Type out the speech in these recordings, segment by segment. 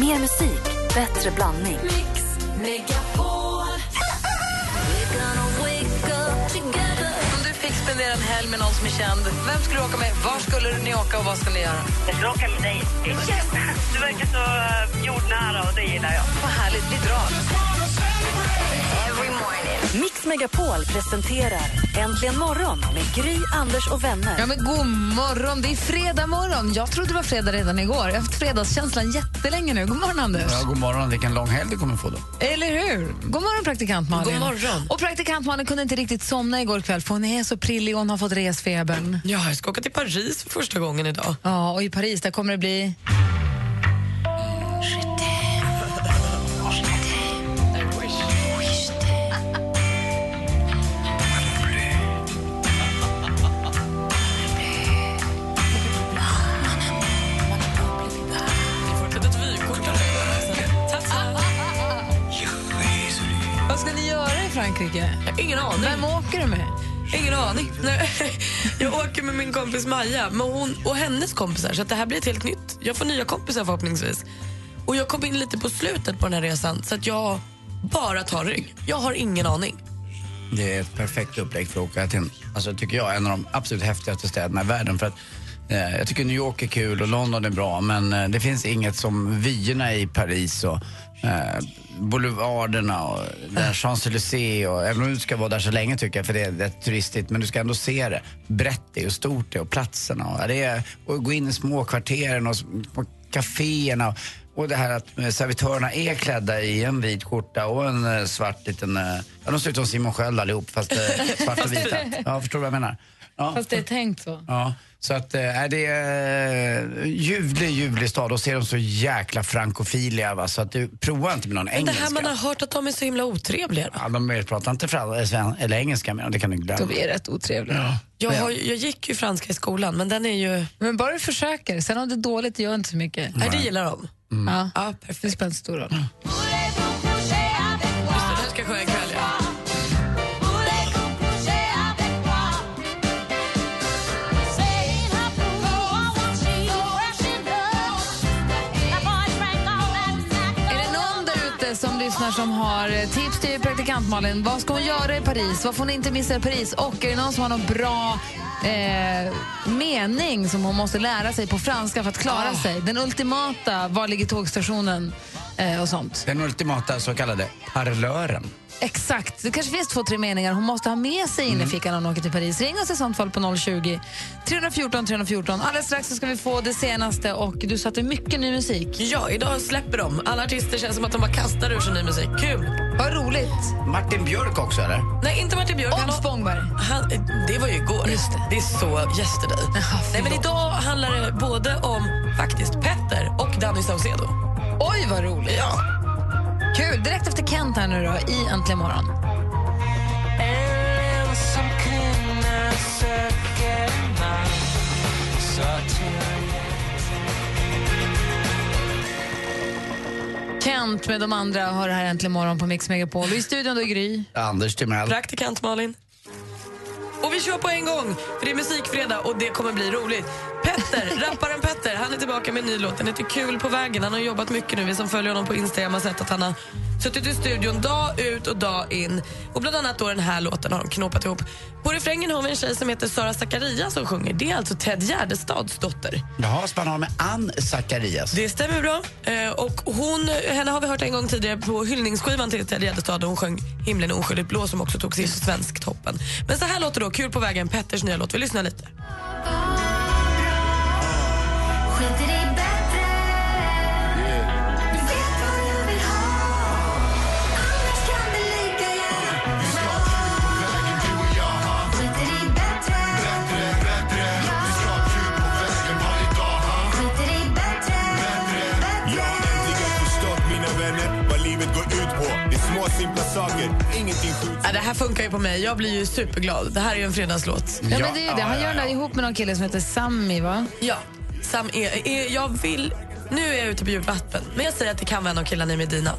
Mer musik, bättre blandning. Om du fick spendera en helg med någon som är känd, vem skulle du åka med? Var skulle ni åka och vad skulle ni göra? Jag skulle åka med dig. Du verkar så uh, jordnära och det gillar jag. Vad härligt, vi drar. Mix Megapol presenterar Äntligen morgon med Gry, Anders och vänner. Ja, men god morgon, det är fredag morgon. Jag trodde det var fredag redan igår. Jag har haft fredagskänslan jättelänge nu. God morgon, Anders. Ja, god morgon. Vilken lång helg du kommer få då. Eller hur? God morgon, praktikant Malin. God morgon. Och praktikant Malin kunde inte riktigt somna igår kväll för hon är så prillig och hon har fått resfebern. Ja, jag ska åka till Paris för första gången idag. Ja, och i Paris där kommer det bli... Jag har Ingen aning. Vem åker du med? Ingen aning. Nej, Jag åker med min kompis Maja men hon, och hennes kompisar, så att det här blir ett helt nytt. Jag får nya kompisar förhoppningsvis. Och Jag kom in lite på slutet på den här resan så att jag bara tar rygg. Jag har ingen aning. Det är ett perfekt upplägg för att åka till, en- alltså, tycker jag, en av de absolut häftigaste städerna i världen. För att, jag tycker New York är kul och London är bra men eh, det finns inget som vyerna i Paris och eh, boulevarderna och där Champs-Élysées och även om du ska vara där så länge tycker jag för det är rätt turistigt men du ska ändå se det. Brett det och stort det och platserna och, det är, och gå in i små kvarteren och små kaféerna. Och det här att eh, servitörerna är klädda i en vit skjorta och en eh, svart liten... eh, Ja, de ser ut som Simon Sköld allihop fast eh, svart och vita. Ja, förstår du vad jag menar? Ja. Fast det är tänkt så. Ja, så att äh, det är ljuvlig, ljuvlig stad och ser de så jäkla frankofiliga va? så att du provar inte med någon Men det engelska. här man har hört att de är så himla otrevliga. Ja, de pratar inte sven- eller engelska med dem, det kan du glömma. De är rätt otrevliga. Jag, har, jag gick ju franska i skolan men den är ju... Men bara du försöker. Sen om det är dåligt, det gör inte så mycket. Nej, det gillar de. Ja, Ja, det perfekt. spelar inte stor roll. Just lyssnar som har eh, tips till praktikant Malin? Vad ska hon göra i Paris? Vad får hon inte missa i Paris? Och är det någon som har någon bra eh, mening som hon måste lära sig på franska för att klara sig? Den ultimata, var ligger tågstationen och sånt. Den ultimata så kallade parlören. Exakt. Det kanske finns två, tre meningar hon måste ha med sig in i fickan när hon åker till Paris. Ring oss i sånt fall på 020 314 314. Alldeles strax så ska vi få det senaste och du satte mycket ny musik. ja, idag släpper de. Alla artister känns som att de bara kastar ur sig ny musik. Kul! Vad roligt. Martin Björk också eller? Nej, inte Martin Björk. Har- Spångberg. Han, det var ju igår. Just det. det är så yesterday. Jaha, Nej, men idag handlar det både om faktiskt Petter och Danny Saucedo. Oj, vad roligt. Ja. Kul. Direkt efter Kent här nu då, i Äntligen morgon. Kent med de andra har det här Äntligen morgon på Mix Megapol. I studion då är Gry. Anders Timell. Praktikant Malin. Och vi kör på en gång, för det är musikfredag och det kommer bli roligt. Petter, rapparen Petter, han är tillbaka med en ny låt. Den heter Kul på vägen. Han har jobbat mycket nu. Vi som följer honom på Instagram har sett att han har suttit i studion dag ut och dag in. Och bland annat då den här låten har de knåpat ihop. På refrängen har vi en tjej som heter Sara Zakaria som sjunger. Det är alltså Ted Gärdestads dotter. Jaha, så man har med Ann Zacharias. Det stämmer bra. Eh, och hon, henne har vi hört en gång tidigare på hyllningsskivan till Ted Gärdestad hon sjöng Himlen är oskyldigt blå som också tog sig in på Svensktoppen. Men så här låter då Kul på vägen, Petters nya låt. Vi lyssnar lite. Jag har äntligen förstått mina vänner vad livet går ut på. Det är små simpla saker, ingenting skjuts Ja, det här funkar ju på mig. Jag blir ju superglad. Det här är ju en fredagslåt. Ja, men det är ju det. Han gör den ihop med någon kille som heter Sammy, va? Ja, Sam är, är, jag vill... Nu är jag ute på djupt vatten, men jag säger att det kan vara en av killarna i Medina.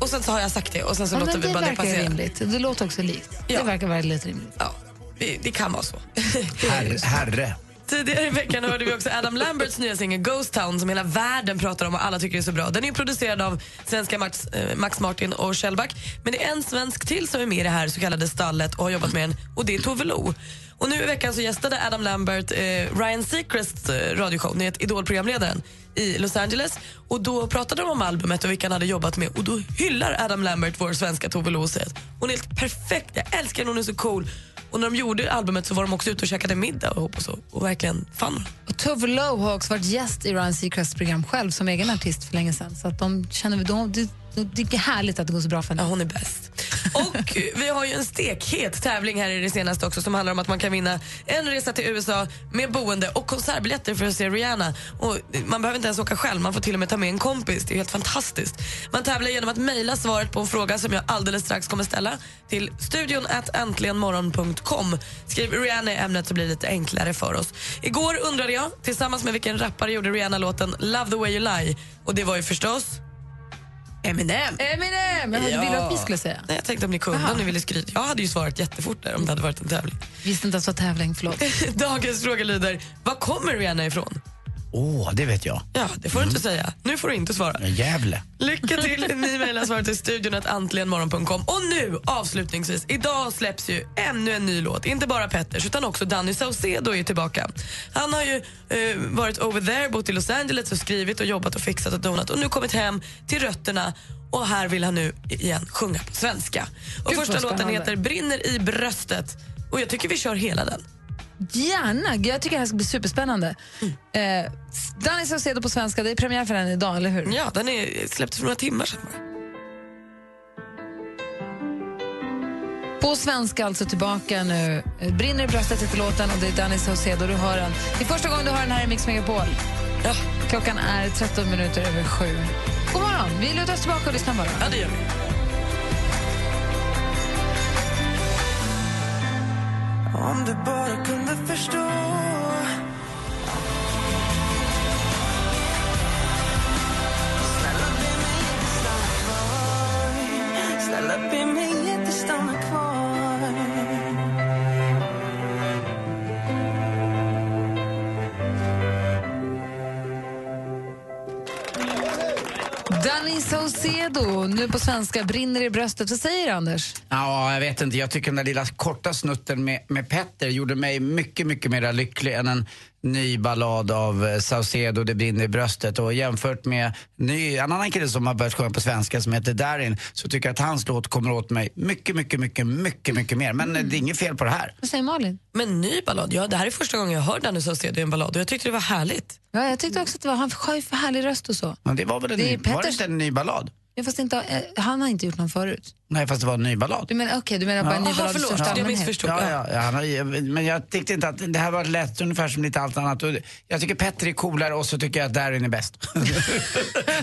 Och sen så har jag sagt det och sen så Ja, låter vi bara det passera. rimligt. Det låter också likt. Ja. Det verkar väldigt rimligt. Ja, det, det kan vara så. Herre, herre. Tidigare i veckan hörde vi också Adam Lamberts nya singel Ghost Town som hela världen pratar om och alla tycker är så bra. Den är producerad av svenska Max, eh, Max Martin och Shellback. Men det är en svensk till som är med i det här så kallade stallet och har jobbat med den och det är Tove Lo. Och nu i veckan så gästade Adam Lambert eh, Ryan Seacrests eh, radioshow, ni vet Idol-programledaren i Los Angeles. Och Då pratade de om albumet och vilka han hade jobbat med. Och Då hyllar Adam Lambert vår svenska Tove Lo och säger att hon är helt perfekt. Jag älskar henne, hon är så cool. Och när de gjorde albumet så var de också ute och käkade middag och, och så och verkligen fann Och Tove Lo har också varit gäst i Ryan Seacrests program själv som egen artist för länge sedan. Så att de känner, de, det, är härligt att det går så bra för henne. Ja, hon är bäst. Och vi har ju en stekhet tävling här i det senaste också som handlar om att man kan vinna en resa till USA med boende och konsertbiljetter för att se Rihanna. Och man behöver inte ens åka själv, man får till och med ta med en kompis. Det är helt fantastiskt. Man tävlar genom att mejla svaret på en fråga som jag alldeles strax kommer ställa till studion at äntligenmorgon.com. Skriv Rihanna i ämnet så blir det lite enklare för oss. Igår undrade jag tillsammans med vilken rappare gjorde Rihanna-låten Love the way you lie. Och det var ju förstås Eminem. Eminem! Jag hade velat att vi skulle säga. Nej, jag tänkte om ni kunde, om ni ville skryta. Jag hade ju svarat jättefort där om det hade varit en tävling. Visste inte att det var tävling, förlåt. Dagens fråga lyder, var kommer Rihanna ifrån? Åh, det vet jag. Ja, det får du inte säga. Nu får du inte svara. Gävle. Lycka till! Ni mejlar svaret till studion att antligenmorgon.com. Och nu, avslutningsvis, idag släpps ju ännu en ny låt. Inte bara Petters, utan också Danny Saucedo är tillbaka. Han har ju eh, varit over there, bott i Los Angeles och skrivit och jobbat och fixat och donat och nu kommit hem till rötterna och här vill han nu igen sjunga på svenska. Och Gud, första låten heter Brinner i bröstet och jag tycker vi kör hela den. Gärna! Jag tycker det här ska bli superspännande. Eh, Danny Saucedo på svenska, det är premiär för den idag, eller hur? Ja, den är släpptes för några timmar sedan. På svenska alltså tillbaka nu. Eh, Brinner i bröstet heter låten och det är Danny Saucedo. Du hör den. Det är första gången du hör den här i Mix Megapol. Ja, Klockan är 13 minuter över sju. God morgon! Vi lutar oss tillbaka och lyssnar bara. ja det gör vi. Om du bara nu på svenska, brinner i bröstet. Vad säger du, Anders? Ja, jag vet inte. Jag tycker den där lilla korta snutten med, med Petter gjorde mig mycket, mycket mer lycklig än en ny ballad av eh, Saucedo, Det brinner i bröstet. Och jämfört med ny, en annan kille som har börjat sjunga på svenska som heter Darin så tycker jag att hans låt kommer åt mig mycket, mycket, mycket, mycket, mycket mer. Men eh, det är inget fel på det här. Vad säger Malin? Men ny ballad, ja, det här är första gången jag hör Danny Saucedo i en ballad och jag tyckte det var härligt. Ja, jag tyckte också att det var, han har ju för härlig röst och så. Men det var väl en, Det är ny, var det Petters- inte en ny ballad? Ja, fast inte, eh, han har inte gjort någon förut. Nej, fast det var en ny ballad. Du menar, okay, du menar bara en ny Jaha, ballad förlåt, största jag missförstod. Ja, ja, ja, han har, ju- men jag tyckte inte att det här var lätt ungefär som lite allt annat. Jag tycker Petter är coolare och så tycker jag att Darin är bäst. Nej,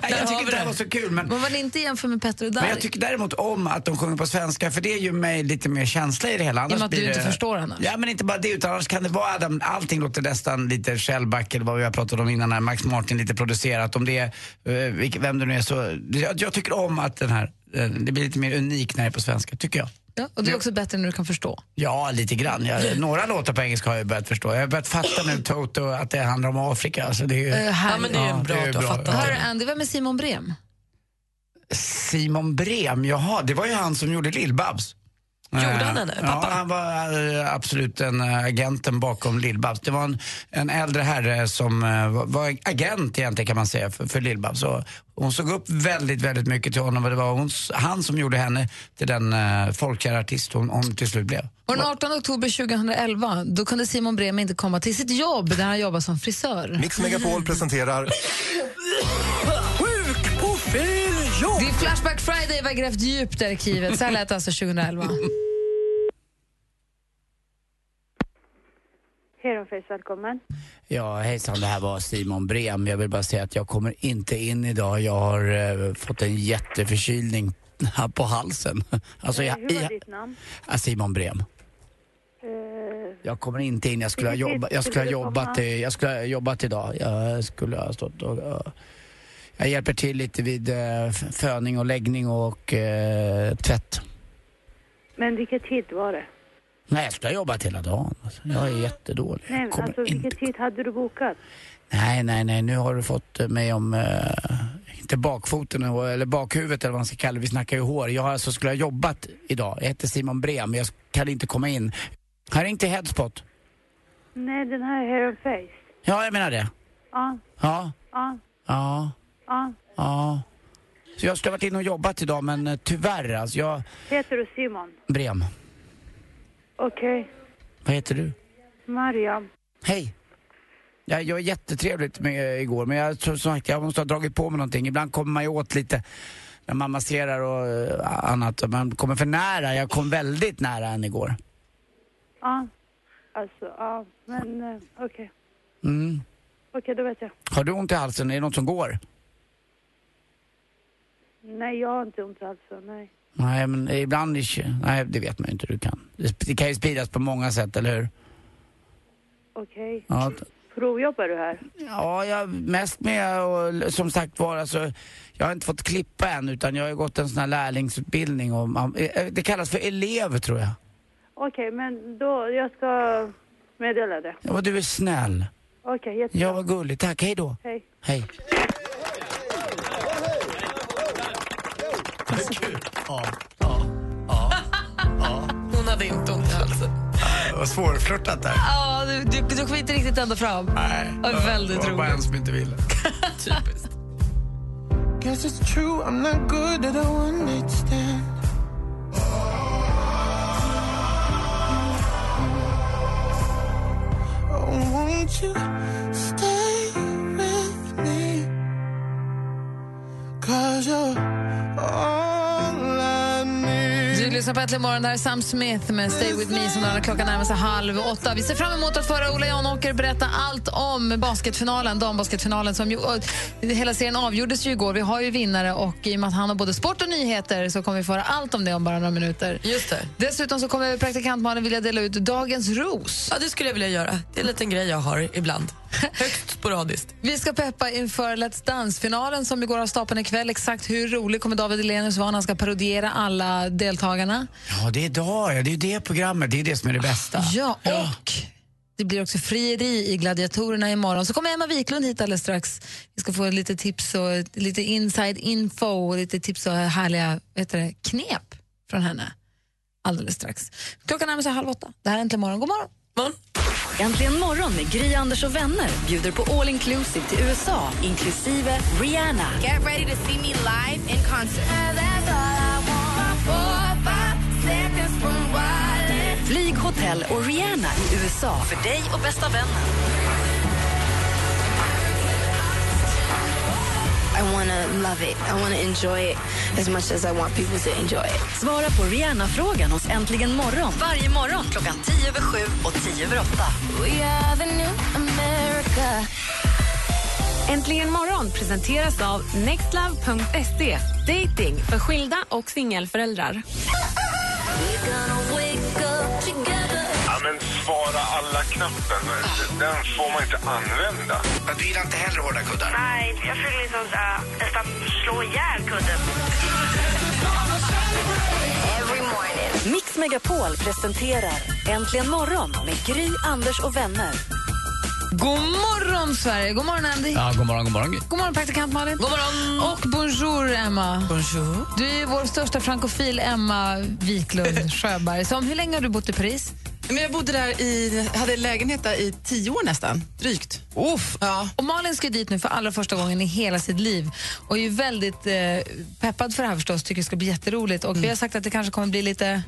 jag tycker inte det här var så kul. Men, Men var det inte jämför med Petter och men Darin? jag tycker däremot om att de sjunger på svenska för det ger mig lite mer känsla i det hela. Annars I och med att du inte det... förstår annars. Ja, men inte bara det utan annars kan det vara Adam, allting låter nästan lite Shellback eller vad vi har pratat om innan, här, Max Martin lite producerat. Om det är, eh, vem det nu är så, jag, jag tycker om att den här, eh, det blir lite mer unik när det är på svenska, tycker jag. Ja, och det är också bättre när du kan förstå. Ja, lite grann. Jag, några låtar på engelska har jag börjat förstå. Jag har börjat fatta nu, Toto, att det handlar om Afrika. Alltså det är ju, Uh, Ja, men det är ju bra det är att du har fattat Hör det. Andy, vem är Simon Brem? Simon Brem, jaha, det var ju han som gjorde Lill-Babs. Gjorde han henne? Ja, Pappa? han var eh, absolut den eh, agenten bakom Lill-Babs. Det var en, en äldre herre som eh, var, var agent egentligen kan man säga för, för Lill-Babs. Hon såg upp väldigt, väldigt mycket till honom och det var hon, han som gjorde henne till den uh, folkkära artist hon, hon till slut blev. Och den 18 oktober 2011 då kunde Simon Brem inte komma till sitt jobb där han jobbar som frisör. Mix Megapol presenterar Det är Flashback Friday, vi har grävt djupt i arkivet. Så här lät det alltså 2011. Heronface, välkommen. Ja, hejsan, det här var Simon Brem. Jag vill bara säga att jag kommer inte in idag. Jag har eh, fått en jätteförkylning här på halsen. Alltså, jag, Hur var ditt namn? ja, Simon Brem. Eh, Jag kommer inte in. Jag skulle ha, jobba, jag skulle jobbat, komma? i- jag skulle ha jobbat idag. Jag skulle ha stått och... och jag hjälper till lite vid eh, föning och läggning och eh, tvätt. men vilken tid var det? Nej, jag skulle ha jobbat hela dagen. Alltså. Jag är jättedålig. Nej, men alltså inte... vilken tid hade du bokat? Nej, nej, nej. Nu har du fått eh, mig om... Eh, inte bakfoten eller bakhuvudet eller vad man ska kalla det. Vi snackar ju hår. Jag har alltså skulle ha jobbat idag. Jag heter Simon Brem men jag kan inte komma in. Har ringt till Headspot? Nej, den här Hair and Face. Ja, jag menar det. Ja, Ja, ja, ja, ja. ja. Så jag skulle ha varit inne och jobbat idag men eh, tyvärr alltså. Jag... Heter du Simon? Brem. Okej. Vad heter du? Mariam. Hej. Jag, jag är jättetrevligt med eh, igår men jag tror som sagt jag måste ha dragit på mig någonting. Ibland kommer man ju åt lite när man masserar och eh, annat. Man kommer för nära. Jag kom väldigt nära än igår. Ja. Alltså, ja. Men okej. Mm. Okej, då vet jag. Har du ont i halsen? Är det något som går? Nej, jag har inte ont alltså. Nej. Nej, men ibland... Nej, det vet man ju inte du kan. Det, kan ju spridas på många sätt, eller hur? Okej. Ja, Provjobbar du här? ja jag mest med och som sagt var alltså, jag har inte fått klippa än utan jag har gått en sån här lärlingsutbildning och man, eh, det kallas för elev tror jag. Okej, men då, jag ska meddela det. Ja, du är snäll. Okej, jättebra. Ja, vad gulligt. Tack, hej då. Hej. Hej. Hon hade inte ont i halsen. Vad svårflörtat där. Ja, du, du, du kom inte riktigt ända fram. Nej, Ja, väldigt det var bara en som inte ville. Typiskt. Guess it's true, I'm not good at a one night stand. Oh, won't you stay with me? Cause you're all lyssnar på Äntligen morgon. Det här är Sam Smith med Stay with me som klockan närmar sig halv åtta. Vi ser fram emot att föra Ola Janåker berätta allt om basketfinalen, dambasketfinalen. Som ju, hela serien avgjordes ju igår. Vi har ju vinnare och i och med att han har både sport och nyheter så kommer vi få höra allt om det om bara några minuter. Just det. Dessutom så kommer praktikant Malin vilja dela ut dagens ros. Ja, det skulle jag vilja göra. Det är en liten grej jag har ibland. Högst sporadiskt. Vi ska peppa inför Let's Dance-finalen som går av stapeln ikväll. Exakt hur rolig kommer David Hellenius vara när han ska parodiera alla deltagarna? Ja, det är idag. Ja. Det är ju det programmet. Det är det som är det bästa. Ja, och det blir också frieri i Gladiatorerna imorgon. Så kommer Emma Wiklund hit alldeles strax. Vi ska få lite tips och lite inside info och lite tips och härliga heter det, knep från henne alldeles strax. Klockan närmar sig halv åtta. Det här är Äntligen morgon. God morgon! Man. Äntligen morgon med Gry, Anders och vänner bjuder på all inclusive till USA, inklusive Rihanna. Get ready to see me live in concert. Flyg, hotell och Rihanna i USA för dig och bästa vännen. I want to love it. I want to enjoy it as much as I want people to enjoy it. Svara på Rihanna-frågan hos Äntligen morgon varje morgon klockan 10 över 7 och 10 över 8. We are the new America. Äntligen morgon presenteras av nextlove.se. Dating för skilda och singelföräldrar. Men svara alla-knappen, den får man inte använda. Du gillar inte heller hårda kuddar? Nej, jag vill liksom äh, nästan slå ihjäl kudden. Mix Megapol presenterar Äntligen morgon med Gry, Anders och vänner. God morgon, Sverige! God morgon, Andy! Ja, god morgon, god morgon. God morgon, praktikant Malin! God morgon. Och bonjour, Emma! Bonjour. Du är vår största frankofil, Emma Wiklund Sjöberg. Som, hur länge har du bott i Paris? Men jag bodde där i, hade lägenhet där i tio år nästan, drygt. Uff. Ja. Och Malin ska dit nu för allra första gången i hela sitt liv och är ju väldigt eh, peppad för det här förstås, tycker det ska bli jätteroligt. Och vi har sagt att det kanske kommer bli lite...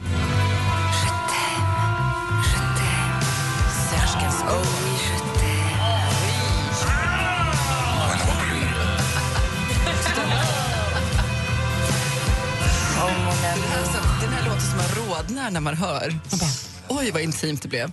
Den här låter som man rodnar när man hör. Man bara, oj vad intimt det blev.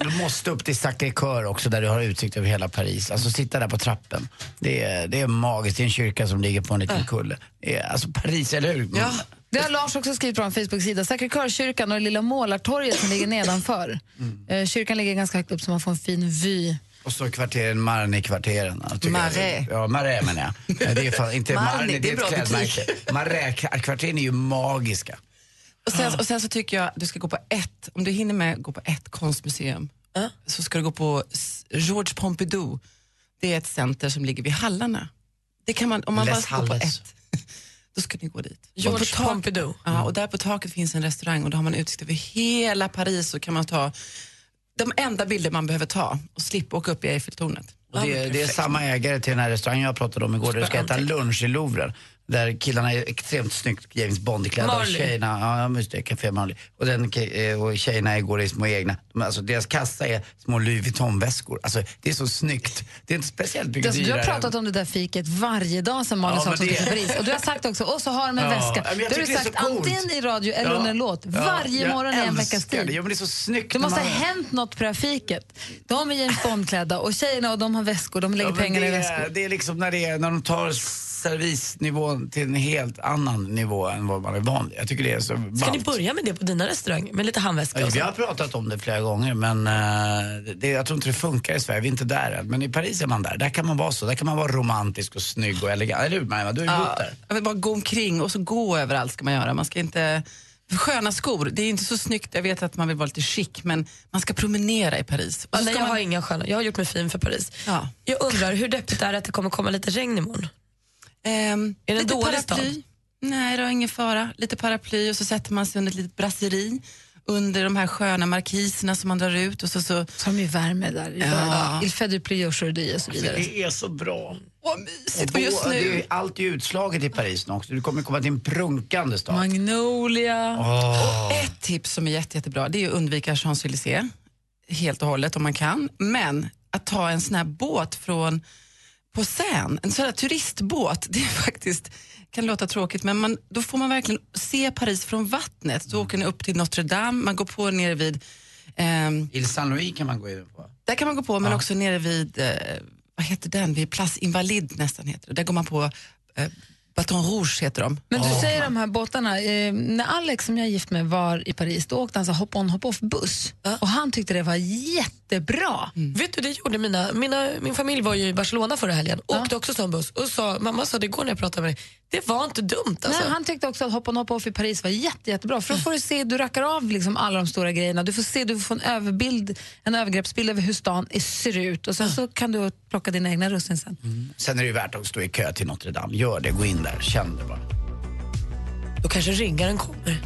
Du måste upp till Sacré-Cœur också där du har utsikt över hela Paris. Alltså sitta där på trappen. Det är, det är magiskt. Det är en kyrka som ligger på en liten kulle. Är, alltså Paris, eller hur? Ja. Det har Lars också skrivit på en Facebook-sida. Sacré-Cœur-kyrkan och det lilla målartorget som ligger nedanför. Eh, kyrkan ligger ganska högt upp så man får en fin vy. Och så kvarteren tycker- Marais. Ja, Marais menar jag. Det är fan, inte Marne, Marne, det är ett klädmärke. Marais-kvarteren är ju magiska. Och sen, och sen så tycker jag du ska gå på ett, om du hinner med, gå på ett konstmuseum. Så ska du gå på Georges Pompidou. Det är ett center som ligger vid Hallarna. Det kan man, om man bara Les ska gå på ett, då ska ni gå dit. George Och Pompidou. Ja, och där på taket finns en restaurang och då har man utsikt över hela Paris och kan man ta de enda bilder man behöver ta och slippa åka upp i Eiffeltornet. Och det, det är samma ägare till den här restaurangen jag pratade om igår det ska äta lunch i Louvren. Där killarna är extremt snyggt James Bond-klädda och tjejerna, ja just det, Café Marley. Och, den, eh, och tjejerna går i små egna, alltså deras kassa är små Louis Vuitton-väskor. Alltså det är så snyggt. Det är inte speciellt mycket Du, du har dyrare. pratat om det där fiket varje dag sen Malin Ja, sa att hon Paris. Och du har sagt också, och så har de en Ja, väska. jag Det har du sagt antingen i radio eller Ja, under en låt. ja, Varje jag morgon i en veckas tid. Ja, men det är så snyggt. Det måste när ha man- hänt något på det här fiket. De är James Bond-klädda och tjejerna och de har väskor, de lägger Ja, pengarna i väskor. Det är liksom när, det är, när de tar servisnivån till en helt annan nivå än vad man är van vid. Jag tycker det är så Ska ballt. ni börja med det på dina restauranger? Med lite handväska Ja, och vi har pratat om det flera gånger men eh, det, jag tror inte det funkar i Sverige. Vi är inte där än. Men i Paris är man där. Där kan man vara så. Där kan man vara romantisk och snygg och elegant. Eller hur Maja? Du har ju bott där. Jag vill bara gå omkring och så gå överallt ska man göra. Man ska inte... Sköna skor, det är inte så snyggt. Jag vet att man vill vara lite chic men man ska promenera i Paris. Och Ja, nej, ska jag man... har inga sköna. Jag har gjort mig fin för Paris. Ja. Jag undrar, hur deppigt är det att det kommer komma lite regn imorgon? Ehm, Är det en lite dålig paraply. stad? Nej, det är ingen fara. Lite paraply och så sätter man sig under ett litet brasseri under de här sköna markiserna som man drar ut. Och så, så... Så de ju värme där. i Ja. Il fait du pli aujourd'hui och så vidare. Det är så bra. Och mysigt! Och just bo- det är, nu... ju- allt är utslaget i Paris nu också. Du kommer komma till en prunkande stad. Magnolia. Och ett tips som är jätte, jättebra det är att undvika Champs-Élysées helt och hållet om man kan. Men att ta en sån här båt från på Seine, en sån här turistbåt, det är faktiskt kan låta tråkigt men man, då får man verkligen se Paris från vattnet. Då åker ni upp till Notre Dame, man går på ner vid ehm, Il Saint Louis kan man gå in på. där kan man gå på, men också nere vid, eh, vad heter den, vid Place Invalide nästan heter det. Där går man på, eh, Baton Rouge heter de. Men du säger de här båtarna, eh, när Alex som jag är gift med var i Paris, då åkte han så hop-on hop-off buss. Och han tyckte det var jättebra. Vet du, det gjorde mina, mina, min familj var ju i Barcelona förra helgen, åkte också sån buss. Och sa, mamma sa det igår när jag pratade med dig, det var inte dumt alltså. Nej, han tyckte också att hop-on hop-off i Paris var jätte, jättebra för då får du se, du rackar av liksom alla de stora grejerna, du får se, du får en överbild, en övergreppsbild över hur stan ser ut och sen så kan du plocka dina egna russin sen. Sen är det ju värt att stå i kö till Notre Dame. Gör det, gå in där, känn det bara. Då kanske ringaren kommer.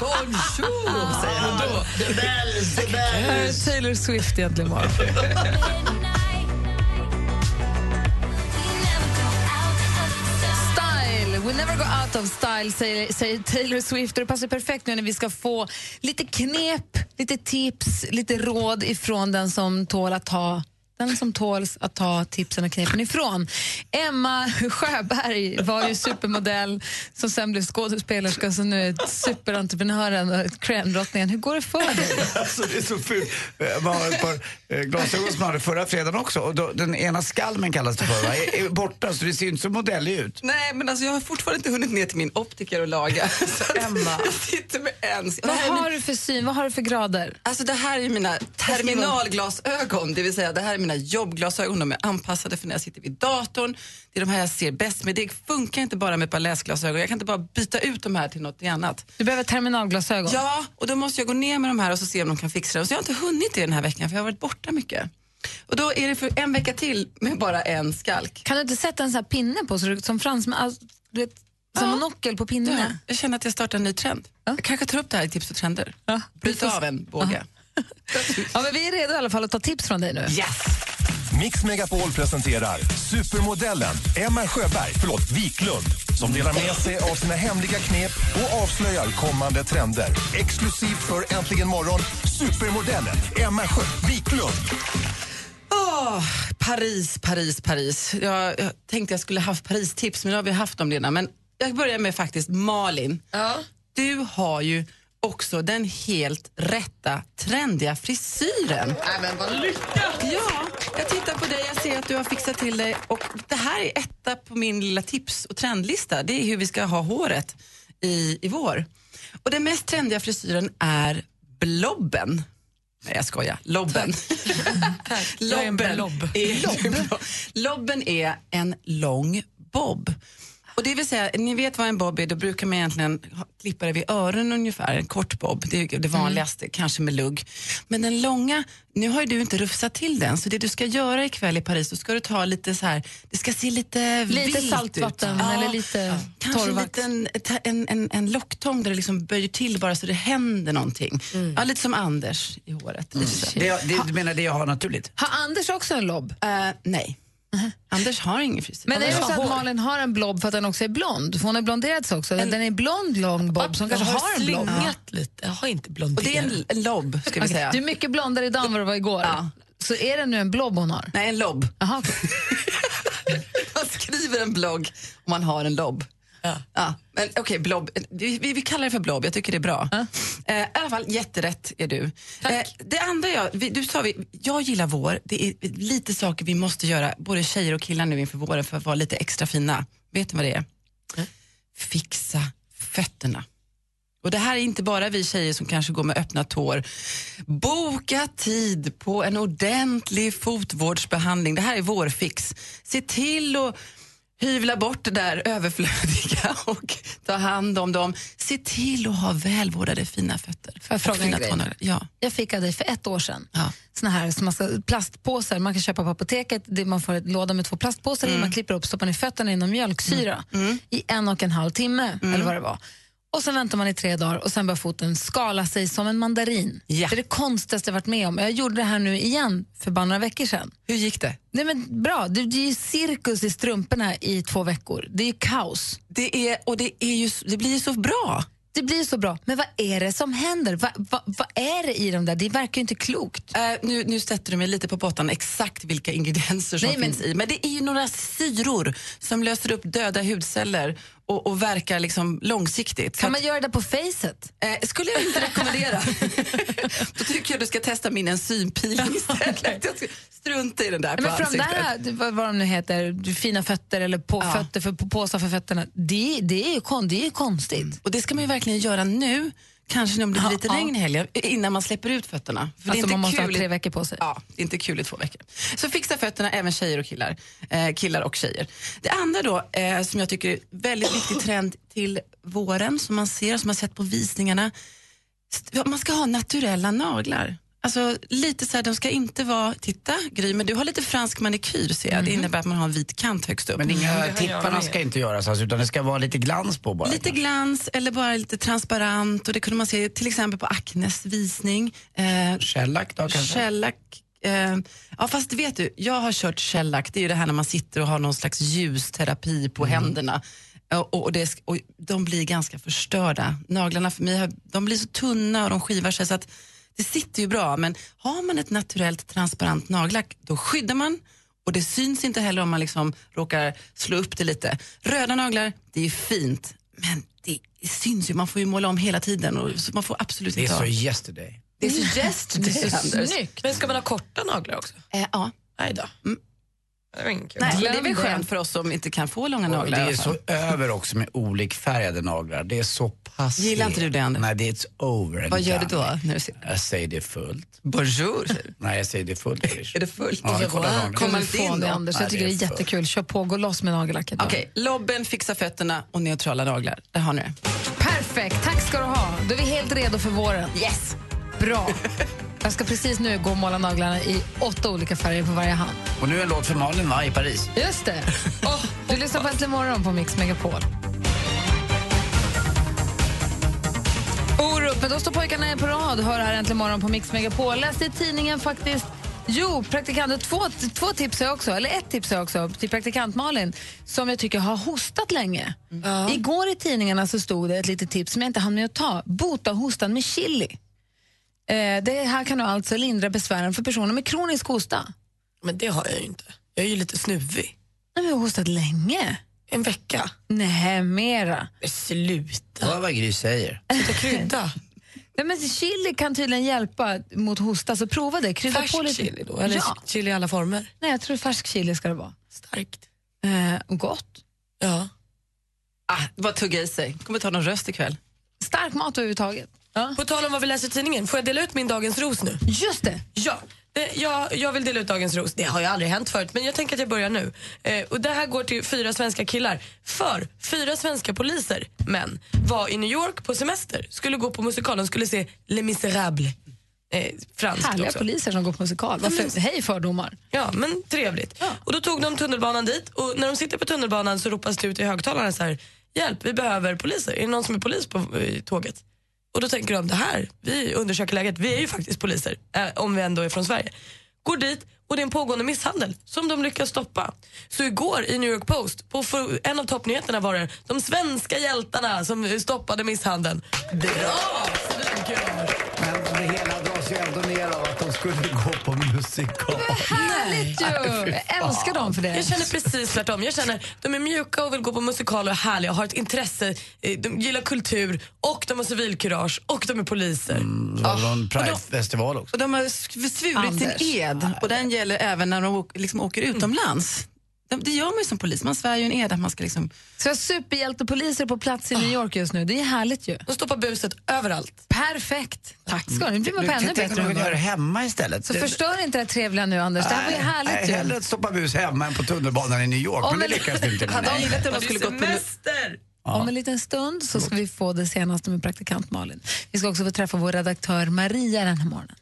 Bonjour, säger han då. Taylor Swift egentligen bara. We'll never go out of style, säger, säger Taylor Swift. Och det passar perfekt nu när vi ska få lite knep, lite tips, lite råd ifrån den som tål att ta den som tåls att ta tipsen och knepen ifrån. Emma Sjöberg var ju supermodell som sen blev skådespelerska som nu är superentreprenören och crème-drottningen. Hur går det för dig? Alltså det är så fult. Man har ett par eh, glasögon som man hade förra fredagen också. Och då, den ena skalmen kallas det för va? Är, är borta så det ser inte så modellig ut. Nej, men alltså jag har fortfarande inte hunnit ner till min optiker och laga. Emma. Jag sitter med en. Vad har min- du för syn? Vad har du för grader? Alltså det här är mina terminalglasögon, det vill säga det här är mina jobbglasögon. De är anpassade för när jag sitter vid datorn. Det är de här jag ser bäst med. Det funkar inte bara med ett par läsglasögon. Jag kan inte bara byta ut de här till något annat. Du behöver terminalglasögon. Ja, och då måste jag gå ner med de här och så se om de kan fixa det. Och så jag har inte hunnit det den här veckan för jag har varit borta mycket. Och då är det för en vecka till med bara en skalk. Kan du inte sätta en sån här pinne på, så du, som fransmän, alltså, du vet, som monokel på pinnen? Ja, jag känner att jag startar en ny trend. Jag kanske tar upp det här i tips och trender. Ja, precis. av en båge. Ja, men vi är redo i alla fall att ta tips från dig nu. Mix Megapol presenterar supermodellen Emma Sjöberg, förlåt, Wiklund som delar med sig av sina hemliga knep och avslöjar kommande trender. Exklusivt för Äntligen morgon, supermodellen Emma Sjö Wiklund. Åh, Paris, Paris, Paris. Jag, jag tänkte jag skulle haft Paris-tips, men nu har vi haft dem redan. Men jag börjar med faktiskt Malin. Du har ju också den helt rätta, trendiga frisyren. Men vad lyckat! Ja, jag tittar på dig, jag ser att du har fixat till dig och det här är etta på min lilla tips och trendlista. Det är hur vi ska ha håret i, i vår. Och den mest trendiga frisyren är blobben. Nej, jag skojar. Lobben. Jag är en blob. Är, lobben är en lång bob. Och det vill säga, ni vet vad en bob är, då brukar man egentligen klippa det vid öronen ungefär, en kort bob. Det är det vanligaste, kanske med lugg. Men den långa, nu har ju du inte rufsat till den, så det du ska göra ikväll i Paris, då ska du ta lite så här, det ska se lite Lite vilt saltvatten ut. eller lite Kanske en, en, en, en locktång där det liksom böjer till bara så det händer någonting. Ja, lite som Anders i håret. Lite så. Det, det, du menar det jag har naturligt? Har Anders också en lobb? Eh, nej. Anders har ingen frisyr. Men är det så att. Malin har en blob för att den också är blond? För hon har blonderat sig också. Den är blond, lång bob, som kanske har en blob. slingat lite. Jag har inte blonderat. Och det är en, en lobb, ska vi säga. Du är mycket blondare idag än vad du var igår. Ja. Så är det nu en blob hon har? Nej, en lobb. Aha, okej. Man skriver en blogg om man har en lobb. Ja. men okej, blob. Vi, vi, vi kallar det för blob, jag tycker det är bra. Eh, I alla fall, jätterätt är du. Eh, det andra jag, vi, du sa, vi, jag gillar vår. Det är lite saker vi måste göra, både tjejer och killar nu inför våren för att vara lite extra fina. Vet ni vad det är? Fixa fötterna. Och det här är inte bara vi tjejer som kanske går med öppna tår. Boka tid på en ordentlig fotvårdsbehandling. Det här är vår fix. Se till att hyvla bort det där överflödiga och ta hand om dem. Se till att ha välvårdade fina fötter. Får jag fråga Och en fina grej? Ja. Jag fick av dig för ett år sedan Ja. såna här som man ska, plastpåsar man kan köpa på apoteket. Det, man får en låda med två plastpåsar Mm. i, man klipper upp, stoppar ner fötterna inom mjölksyra i en och en halv timme Mm. eller vad det var. Och sen väntar man i tre dagar och sen börjar foten skala sig som en mandarin. Ja. Det är det konstigaste jag varit med om. Jag gjorde det här nu igen för bara några veckor sedan. Hur gick det? Nej, men bra, det, det är ju cirkus i strumporna i två veckor. Det är ju kaos. Det, är, och det, är ju, det blir ju så bra. Det blir så bra. Men vad är det som händer? Va, va, vad är det i de där? Det verkar ju inte klokt. Eh, nu, nu sätter du mig lite på pottan exakt vilka ingredienser som Nej, men- finns i. Men det är ju några syror som löser upp döda hudceller och, och verkar liksom långsiktigt. Kan man att- göra det på facet? Eh, skulle jag inte rekommendera. Då tycker jag du ska testa min enzympeeling istället. Strunta i den där Nej, på men ansiktet. där, vad, vad de nu heter, fina fötter eller på Ja. fötter för, på, påsar för fötterna, det, det, är ju det är ju konstigt. Och det ska man ju verkligen göra nu, kanske om det blir lite ja. regn i helgen, innan man släpper ut fötterna. För Alltså inte man måste kul ha tre veckor på sig. Ja, det är inte kul i två veckor. Så fixa fötterna, även tjejer och killar. Eh, killar och tjejer. Det andra då, eh, som jag tycker är väldigt viktig trend till våren, som man ser, som man sett på visningarna. Man ska ha naturella naglar. Alltså lite så här, de ska inte vara, titta Gry, men du har lite fransk manikyr ser jag. Det innebär att man har en vit kant högst upp. Men inga, jag tipparna med. ska inte göras alltså, utan det ska vara lite glans på bara. Lite glans eller bara lite transparent och det kunde man se till exempel på Acnes visning. Eh, Shellac då kanske? Shellac. Eh, ja fast vet du, jag har kört shellac, det är ju det här när man sitter och har någon slags ljusterapi på händerna. Och, och, det, och de blir ganska förstörda. Naglarna för mig de blir så tunna och de skivar sig så att det sitter ju bra men har man ett naturellt transparent nagellack då skyddar man och det syns inte heller om man liksom råkar slå upp det lite. Röda naglar, det är fint men det syns ju, man får ju måla om hela tiden och man får absolut Det är inte så yesterday. Det är så yesterday, Det är så snyggt. Men ska man ha korta naglar också? Eh, ja. Nej då. Mm. Det var ingen kul. Nej, det är väl det. skönt för oss som inte kan få långa naglar. det är så över också med olikfärgade naglar. Det är så passé. Gillar inte du det, Anders? Nej, det är it's over and Vad gör du done. då? När du ser? Jag säger det fullt. Bonjour, säger du. Nej, jag säger det fullt. Är det fullt? Ja, jag kollar naglarna. Kommer inte in få det då? Anders, Nej, jag tycker det det är är för- jättekul. Kör på, gå loss med nagellacket. Okej, lobben, fixa fötterna och neutrala naglar. Där har ni det. Perfekt, tack ska du ha. Då är vi helt redo för våren. Yes! Bra. Jag ska precis nu gå och måla naglarna i åtta olika färger på varje hand. Och nu en låt för Malin va, i Paris. Just det. Oh, du lyssnar på Äntligen morgon på Mix Megapol. Orup, men då står pojkarna på rad. Hör här Äntligen morgon på Mix Megapol. Läste i tidningen faktiskt Jo, praktikant, två, två tips har jag också, eller ett tips har jag också till praktikant Malin som jag tycker har hostat länge. Igår i tidningarna så stod det ett litet tips som jag inte hann med att ta. Bota hostan med chili. Eh, det här kan du alltså lindra besvären för personer med kronisk hosta. Men det har jag ju inte. Jag är ju lite snuvig. Nej, men Jag har hostat länge. En vecka. Nej, mera. Men sluta. Hör vad Gry säger. Sluta krydda. Nej, men chili kan tydligen hjälpa mot hosta, så prova det. Krydda Färsk på lite. chili då? Eller Ja. chili i alla former? Nej, jag tror färsk chili ska det vara. Starkt. Eh, gott. Ja. Ah, bara tugga i sig. kommer ta någon röst ikväll. Stark mat överhuvudtaget. Ja. På tal om vad vi läser i tidningen, får jag dela ut min dagens ros nu? Just det. Ja, jag, jag vill dela ut dagens ros. Det har ju aldrig hänt förut, men jag tänker att jag börjar nu. Eh, och Det här går till fyra svenska killar. För fyra svenska poliser, män, var i New York på semester. Skulle gå på musikalen, skulle se Les Misérables. Eh, franskt Härliga också. poliser som går på musikal. Varför? Hej fördomar. Ja, men trevligt. Och då tog de tunnelbanan dit och när de sitter på tunnelbanan så ropas det ut i högtalarna så här, hjälp, vi behöver poliser. Är det någon som är polis på i tåget? Och då tänker de, det här, vi undersöker läget, vi är ju faktiskt poliser, eh, om vi ändå är från Sverige. Går dit och det är en pågående misshandel som de lyckas stoppa. Så igår i New York Post, på för, en av toppnyheterna var det de svenska hjältarna som stoppade misshandeln. Bra! Men det hela ju ändå ner av att de skulle gå på musikal. Härligt ju! Jag älskar dem för det. Jag känner precis tvärtom. Jag känner de är mjuka och vill gå på musikaler och är härliga och har ett intresse. eh, De gillar kultur och de har civilkurage och de är poliser. Det var en Pride-festival också. Och de har svurit sin ed och den gäller även när de åker, liksom åker utomlands. De, det gör man ju som polis, man svär ju en ed att man ska liksom... Så jag har superhjältepoliser på plats i New York just nu. Det är härligt ju. De stoppar buset överallt. Perfekt. Tack ska du. Nu blir man på ännu bättre att göra det humör. hemma istället. Så Det- förstör inte det här trevliga nu Anders. Det här var ju Nej, härligt Hellre ju. att stoppa bus hemma än på tunnelbanan i New York. Om men det lyckas du inte med. Hade de gillat om Det de skulle gått på... semester! Om en liten stund så ska vi få det senaste med praktikant Malin. Vi ska också få träffa vår redaktör Maria den här morgonen.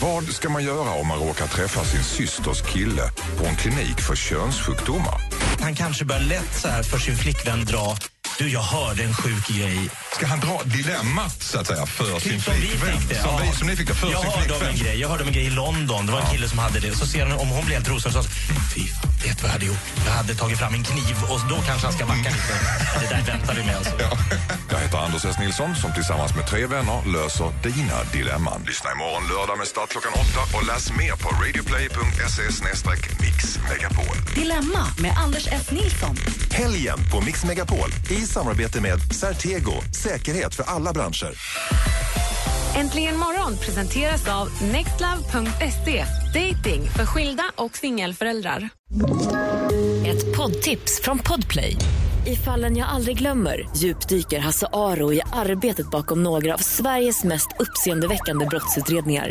Vad ska man göra om man råkar träffa sin systers kille på en klinik för könssjukdomar? Han kanske bör lätt så här för sin flickvän dra Du, jag hörde en sjuk grej. Ska han dra dilemmat så att säga för sin Som vi flickvän? fick det. Som, ja. vi, som ni fick det för jag sin hörde en grej. Jag hörde om en grej i London. Det var en kille som hade det. Så ser han om hon blir helt rosen så Fy fan, vet vad jag hade gjort? Jag hade tagit fram en kniv och då kanske han ska backa lite. Ja, det där väntar vi med alltså. Jag heter Anders S. Nilsson som tillsammans med tre vänner löser dina dilemman. Lyssna imorgon lördag med start klockan åtta och läs mer på radioplay.se mixmegapol. Dilemma med Anders S. Nilsson. Helgen på Mix Megapol i samarbete med Certego, säkerhet för alla branscher. Äntligen morgon presenteras av nextlove.se. Dating för skilda och singelföräldrar. Ett poddtips från Podplay. I fallen jag aldrig glömmer djupdyker Hasse Aro i arbetet bakom några av Sveriges mest uppseendeväckande brottsutredningar.